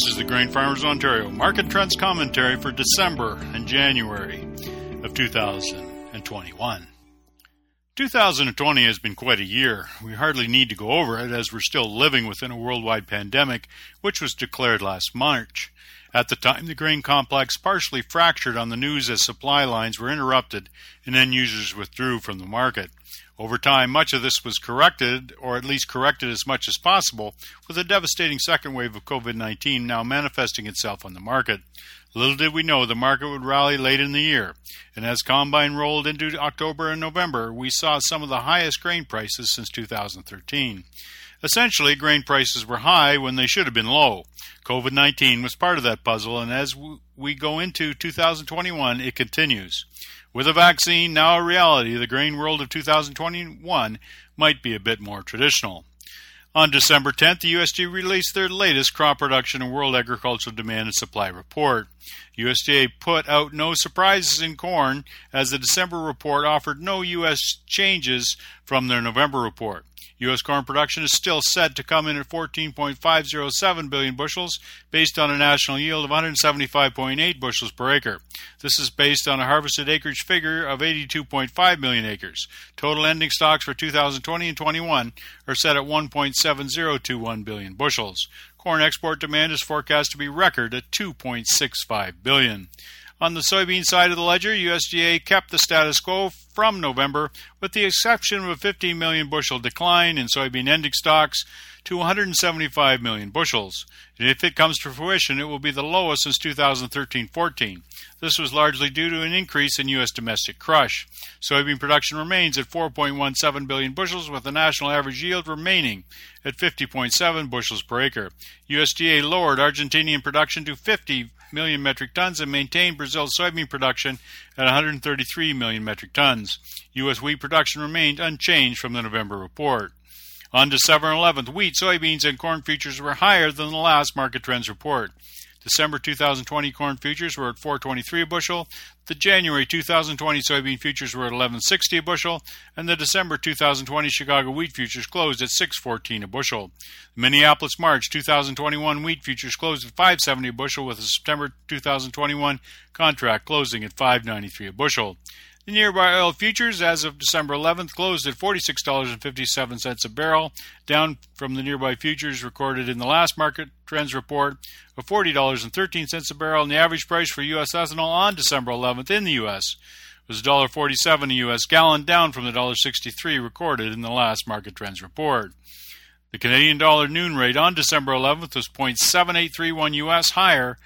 This is the Grain Farmers Ontario Market Trends Commentary for December and January of 2021. 2020 has been quite a year. We hardly need to go over it as we're still living within a worldwide pandemic which was declared last March. At the time, the grain complex partially fractured on the news as supply lines were interrupted and end users withdrew from the market. Over time, much of this was corrected, or at least corrected as much as possible, with a devastating second wave of COVID 19 now manifesting itself on the market. Little did we know the market would rally late in the year, and as Combine rolled into October and November, we saw some of the highest grain prices since 2013. Essentially, grain prices were high when they should have been low. COVID 19 was part of that puzzle, and as we go into 2021, it continues. With a vaccine now a reality, the grain world of 2021 might be a bit more traditional. On December 10th, the USDA released their latest crop production and world agricultural demand and supply report. USDA put out no surprises in corn as the December report offered no U.S. changes from their November report. U.S. corn production is still set to come in at 14.507 billion bushels, based on a national yield of 175.8 bushels per acre. This is based on a harvested acreage figure of 82.5 million acres. Total ending stocks for 2020 and 21 are set at 1.7021 billion bushels. Corn export demand is forecast to be record at 2.65 billion. On the soybean side of the ledger, USDA kept the status quo from November, with the exception of a 15 million bushel decline in soybean ending stocks to 175 million bushels. And if it comes to fruition, it will be the lowest since 2013 14. This was largely due to an increase in U.S. domestic crush. Soybean production remains at 4.17 billion bushels, with the national average yield remaining at 50.7 bushels per acre. USDA lowered Argentinian production to 50 million metric tons and maintained Brazil's soybean production at 133 million metric tons. U.S. wheat production remained unchanged from the November report. On December 11th, wheat, soybeans, and corn futures were higher than the last market trends report. December 2020 corn futures were at 423 a bushel. The January 2020 soybean futures were at 1160 a bushel, and the December 2020 Chicago wheat futures closed at 614 a bushel. The Minneapolis March 2021 wheat futures closed at 570 a bushel with the September 2021 contract closing at 593 a bushel. The nearby oil futures as of December 11th closed at $46.57 a barrel, down from the nearby futures recorded in the last market trends report of $40.13 a barrel, and the average price for U.S. ethanol on December 11th in the U.S. was $1.47 a U.S. gallon, down from the $1.63 recorded in the last market trends report. The Canadian dollar noon rate on December 11th was 0.7831 U.S. higher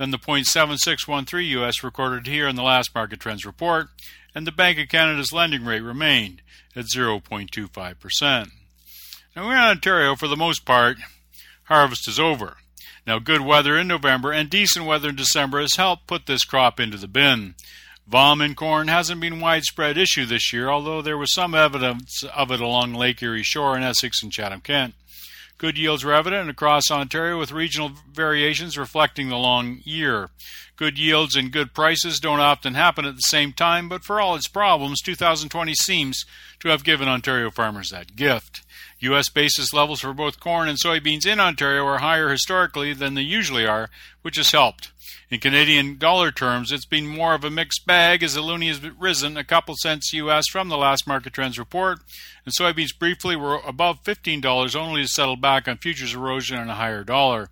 than the 0.7613 US recorded here in the last market trends report, and the Bank of Canada's lending rate remained at 0.25%. Now, we're in Ontario for the most part. Harvest is over. Now, good weather in November and decent weather in December has helped put this crop into the bin. Vom in corn hasn't been widespread issue this year, although there was some evidence of it along Lake Erie shore in Essex and Chatham Kent. Good yields were evident across Ontario with regional variations reflecting the long year. Good yields and good prices don't often happen at the same time, but for all its problems, 2020 seems to have given Ontario farmers that gift. U.S. basis levels for both corn and soybeans in Ontario are higher historically than they usually are, which has helped. In Canadian dollar terms, it's been more of a mixed bag as the loonie has risen a couple cents US from the last market trends report, and soybeans briefly were above $15 only to settle back on futures erosion and a higher dollar.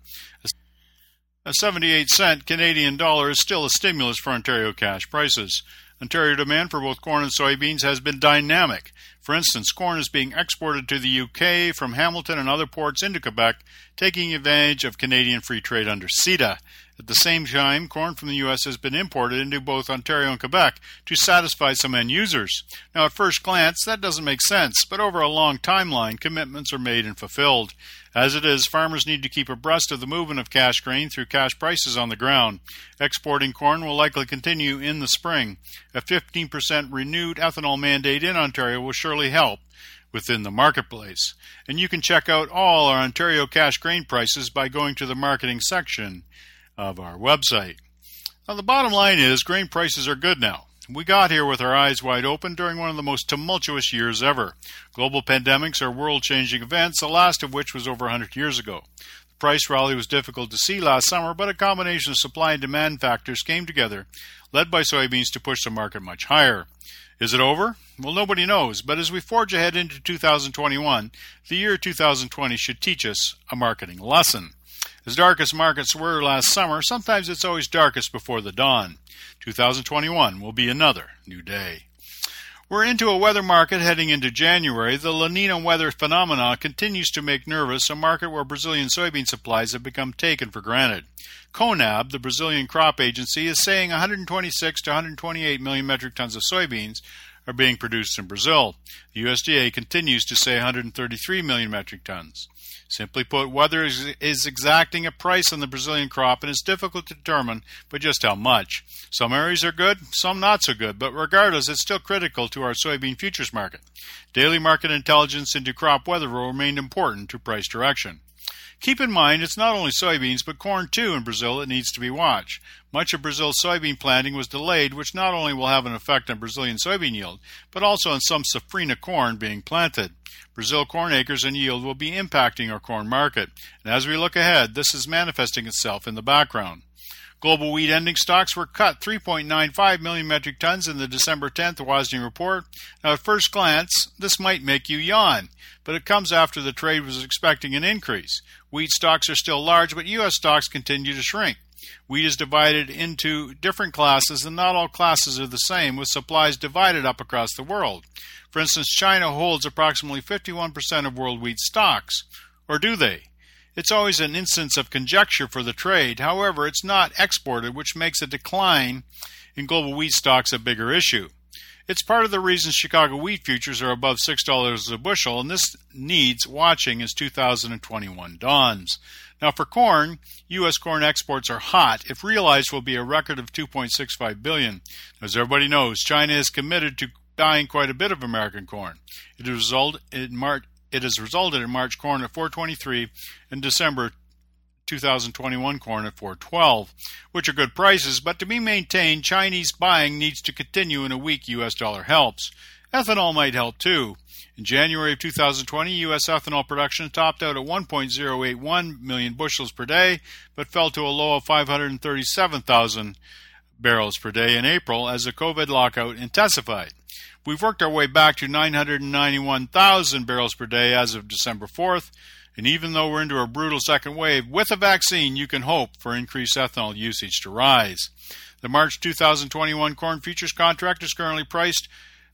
A 78 cent Canadian dollar is still a stimulus for Ontario cash prices. Ontario demand for both corn and soybeans has been dynamic. For instance, corn is being exported to the UK from Hamilton and other ports into Quebec, taking advantage of Canadian free trade under CETA. At the same time, corn from the U.S. has been imported into both Ontario and Quebec to satisfy some end users. Now, at first glance, that doesn't make sense, but over a long timeline, commitments are made and fulfilled. As it is, farmers need to keep abreast of the movement of cash grain through cash prices on the ground. Exporting corn will likely continue in the spring. A 15% renewed ethanol mandate in Ontario will surely help within the marketplace. And you can check out all our Ontario cash grain prices by going to the marketing section of our website. Now, the bottom line is grain prices are good now. We got here with our eyes wide open during one of the most tumultuous years ever. Global pandemics are world changing events, the last of which was over 100 years ago. The price rally was difficult to see last summer, but a combination of supply and demand factors came together, led by soybeans to push the market much higher. Is it over? Well, nobody knows, but as we forge ahead into 2021, the year 2020 should teach us a marketing lesson. As dark as markets were last summer, sometimes it's always darkest before the dawn. 2021 will be another new day. We're into a weather market heading into January. The La Nina weather phenomena continues to make nervous a market where Brazilian soybean supplies have become taken for granted. CONAB, the Brazilian crop agency, is saying 126 to 128 million metric tons of soybeans are being produced in Brazil. The USDA continues to say 133 million metric tons. Simply put, weather is, exacting a price on the Brazilian crop and it's difficult to determine but just how much. Some areas are good, some not so good, but regardless, it's still critical to our soybean futures market. Daily market intelligence into crop weather will remain important to price direction. Keep in mind, it's not only soybeans, but corn too in Brazil that needs to be watched. Much of Brazil's soybean planting was delayed, which not only will have an effect on Brazilian soybean yield, but also on some safrinha corn being planted. Brazil corn acres and yield will be impacting our corn market, and as we look ahead, this is manifesting itself in the background. Global wheat ending stocks were cut 3.95 million metric tons in the December 10th WASDE report. Now, at first glance, this might make you yawn, but it comes after the trade was expecting an increase. Wheat stocks are still large, but U.S. stocks continue to shrink. Wheat is divided into different classes, and not all classes are the same, with supplies divided up across the world. For instance, China holds approximately 51% of world wheat stocks. Or do they? It's always an instance of conjecture for the trade. However, it's not exported, which makes a decline in global wheat stocks a bigger issue. It's part of the reason Chicago wheat futures are above $6 a bushel, and this needs watching as 2021 dawns. Now, for corn, U.S. corn exports are hot. If realized, will be a record of 2.65 billion. As everybody knows, China is committed to buying quite a bit of American corn. It has resulted in March. It has resulted in March corn at 423 and December 2021 corn at 412, which are good prices, but to be maintained, Chinese buying needs to continue and a weak US dollar helps. Ethanol might help too. In January of 2020, U.S. ethanol production topped out at 1.081 million bushels per day, but fell to a low of 537,000 barrels per day in April as the COVID lockout intensified. We've worked our way back to 991,000 barrels per day as of December 4th, and even though we're into a brutal second wave, with a vaccine, you can hope for increased ethanol usage to rise. The March 2021 corn futures contract is currently priced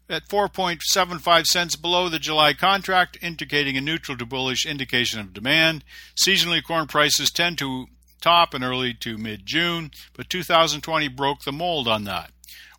at 4.75 cents below the July contract, indicating a neutral to bullish indication of demand. Seasonally, corn prices tend to top in early to mid June, but 2020 broke the mold on that.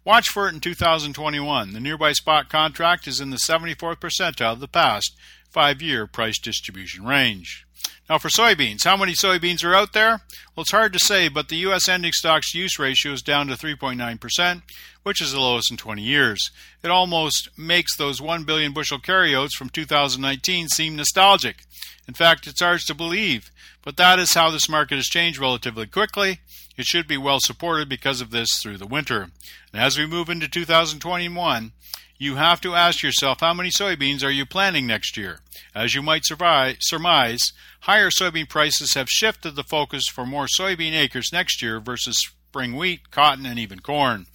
Watch for it in 2021. The nearby spot contract is in the 74th percentile of the past five year price distribution range. Now, for soybeans, how many soybeans are out there? Well, it's hard to say, but the U.S. ending stocks use ratio is down to 3.9%, which is the lowest in 20 years. It almost makes those 1 billion bushel carryouts from 2019 seem nostalgic. In fact, it's hard to believe, but that is how this market has changed relatively quickly. It should be well supported because of this through the winter. And as we move into 2021, you have to ask yourself how many soybeans are you planting next year? As you might surmise, higher soybean prices have shifted the focus for more soybean acres next year versus spring wheat, cotton, and even corn.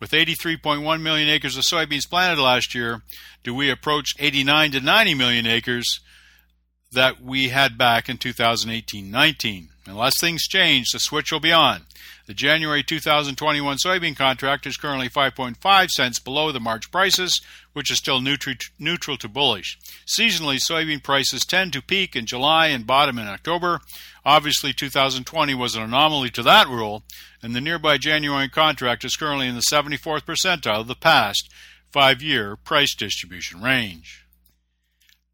With 83.1 million acres of soybeans planted last year, do we approach 89 to 90 million acres that we had back in 2018 19? Unless things change, the switch will be on. The January 2021 soybean contract is currently 5.5 cents below the March prices, which is still neutral to bullish. Seasonally, soybean prices tend to peak in July and bottom in October. Obviously, 2020 was an anomaly to that rule, and the nearby January contract is currently in the 74th percentile of the past five year price distribution range.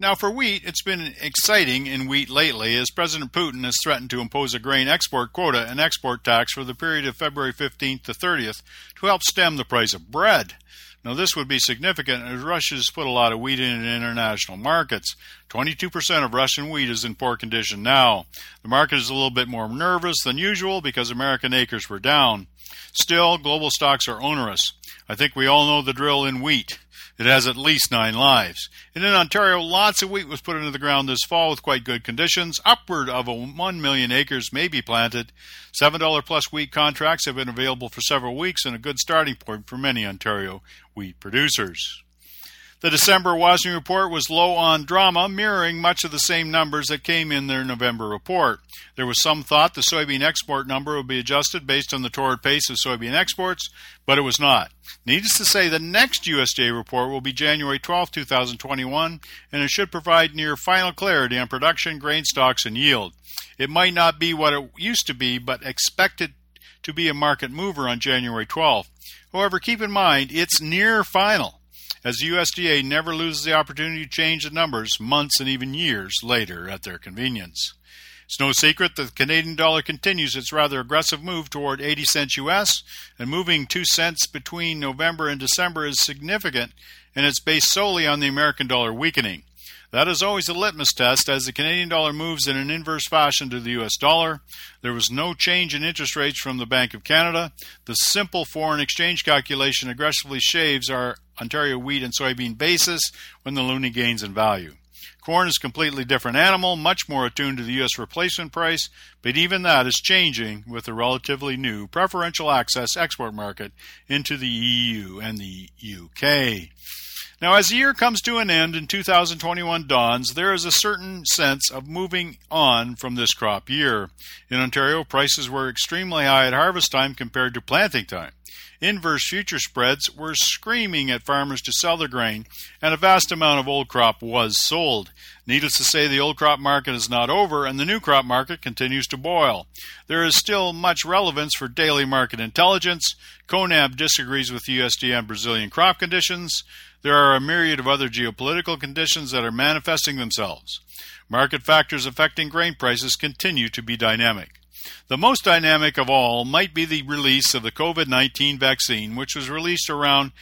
Now, for wheat, it's been exciting in wheat lately as President Putin has threatened to impose a grain export quota and export tax for the period of February 15th to 30th to help stem the price of bread. Now, this would be significant as Russia's put a lot of wheat in international markets. 22% of Russian wheat is in poor condition now. The market is a little bit more nervous than usual because American acres were down. Still, global stocks are onerous. I think we all know the drill in wheat. It has at least nine lives. And in Ontario, lots of wheat was put into the ground this fall with quite good conditions. Upward of 1 million acres may be planted. $7 plus wheat contracts have been available for several weeks and a good starting point for many Ontario wheat producers. The December WASDE report was low on drama, mirroring much of the same numbers that came in their November report. There was some thought the soybean export number would be adjusted based on the torrid pace of soybean exports, but it was not. Needless to say, the next USDA report will be January 12, 2021, and it should provide near final clarity on production, grain stocks, and yield. It might not be what it used to be, but expected to be a market mover on January 12. However, keep in mind it's near final as the USDA never loses the opportunity to change the numbers months and even years later at their convenience. It's no secret that the Canadian dollar continues its rather aggressive move toward 80 cents US, and moving 2 cents between November and December is significant, and it's based solely on the American dollar weakening. That is always a litmus test as the Canadian dollar moves in an inverse fashion to the US dollar. There was no change in interest rates from the Bank of Canada. The simple foreign exchange calculation aggressively shaves our Ontario wheat and soybean basis when the loonie gains in value. Corn is a completely different animal, much more attuned to the U.S. replacement price, but even that is changing with the relatively new preferential access export market into the EU and the UK. Now, as the year comes to an end and 2021 dawns, there is a certain sense of moving on from this crop year. In Ontario, prices were extremely high at harvest time compared to planting time. Inverse future spreads were screaming at farmers to sell their grain, and a vast amount of old crop was sold. Needless to say, the old crop market is not over, and the new crop market continues to boil. There is still much relevance for daily market intelligence. CONAB disagrees with USDA on Brazilian crop conditions. There are a myriad of other geopolitical conditions that are manifesting themselves. Market factors affecting grain prices continue to be dynamic. The most dynamic of all might be the release of the COVID 19 vaccine, which was released around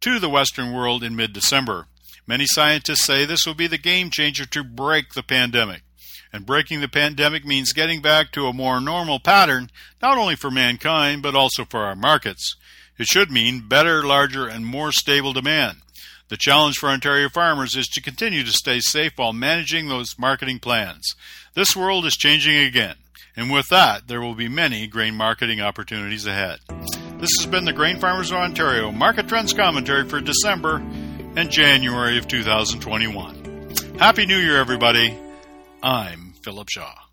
to the Western world in mid December. Many scientists say this will be the game changer to break the pandemic. And breaking the pandemic means getting back to a more normal pattern, not only for mankind, but also for our markets. It should mean better, larger, and more stable demand. The challenge for Ontario farmers is to continue to stay safe while managing those marketing plans. This world is changing again, and with that, there will be many grain marketing opportunities ahead. This has been the Grain Farmers of Ontario Market Trends Commentary for December and January of 2021. Happy New Year, everybody. I'm Philip Shaw.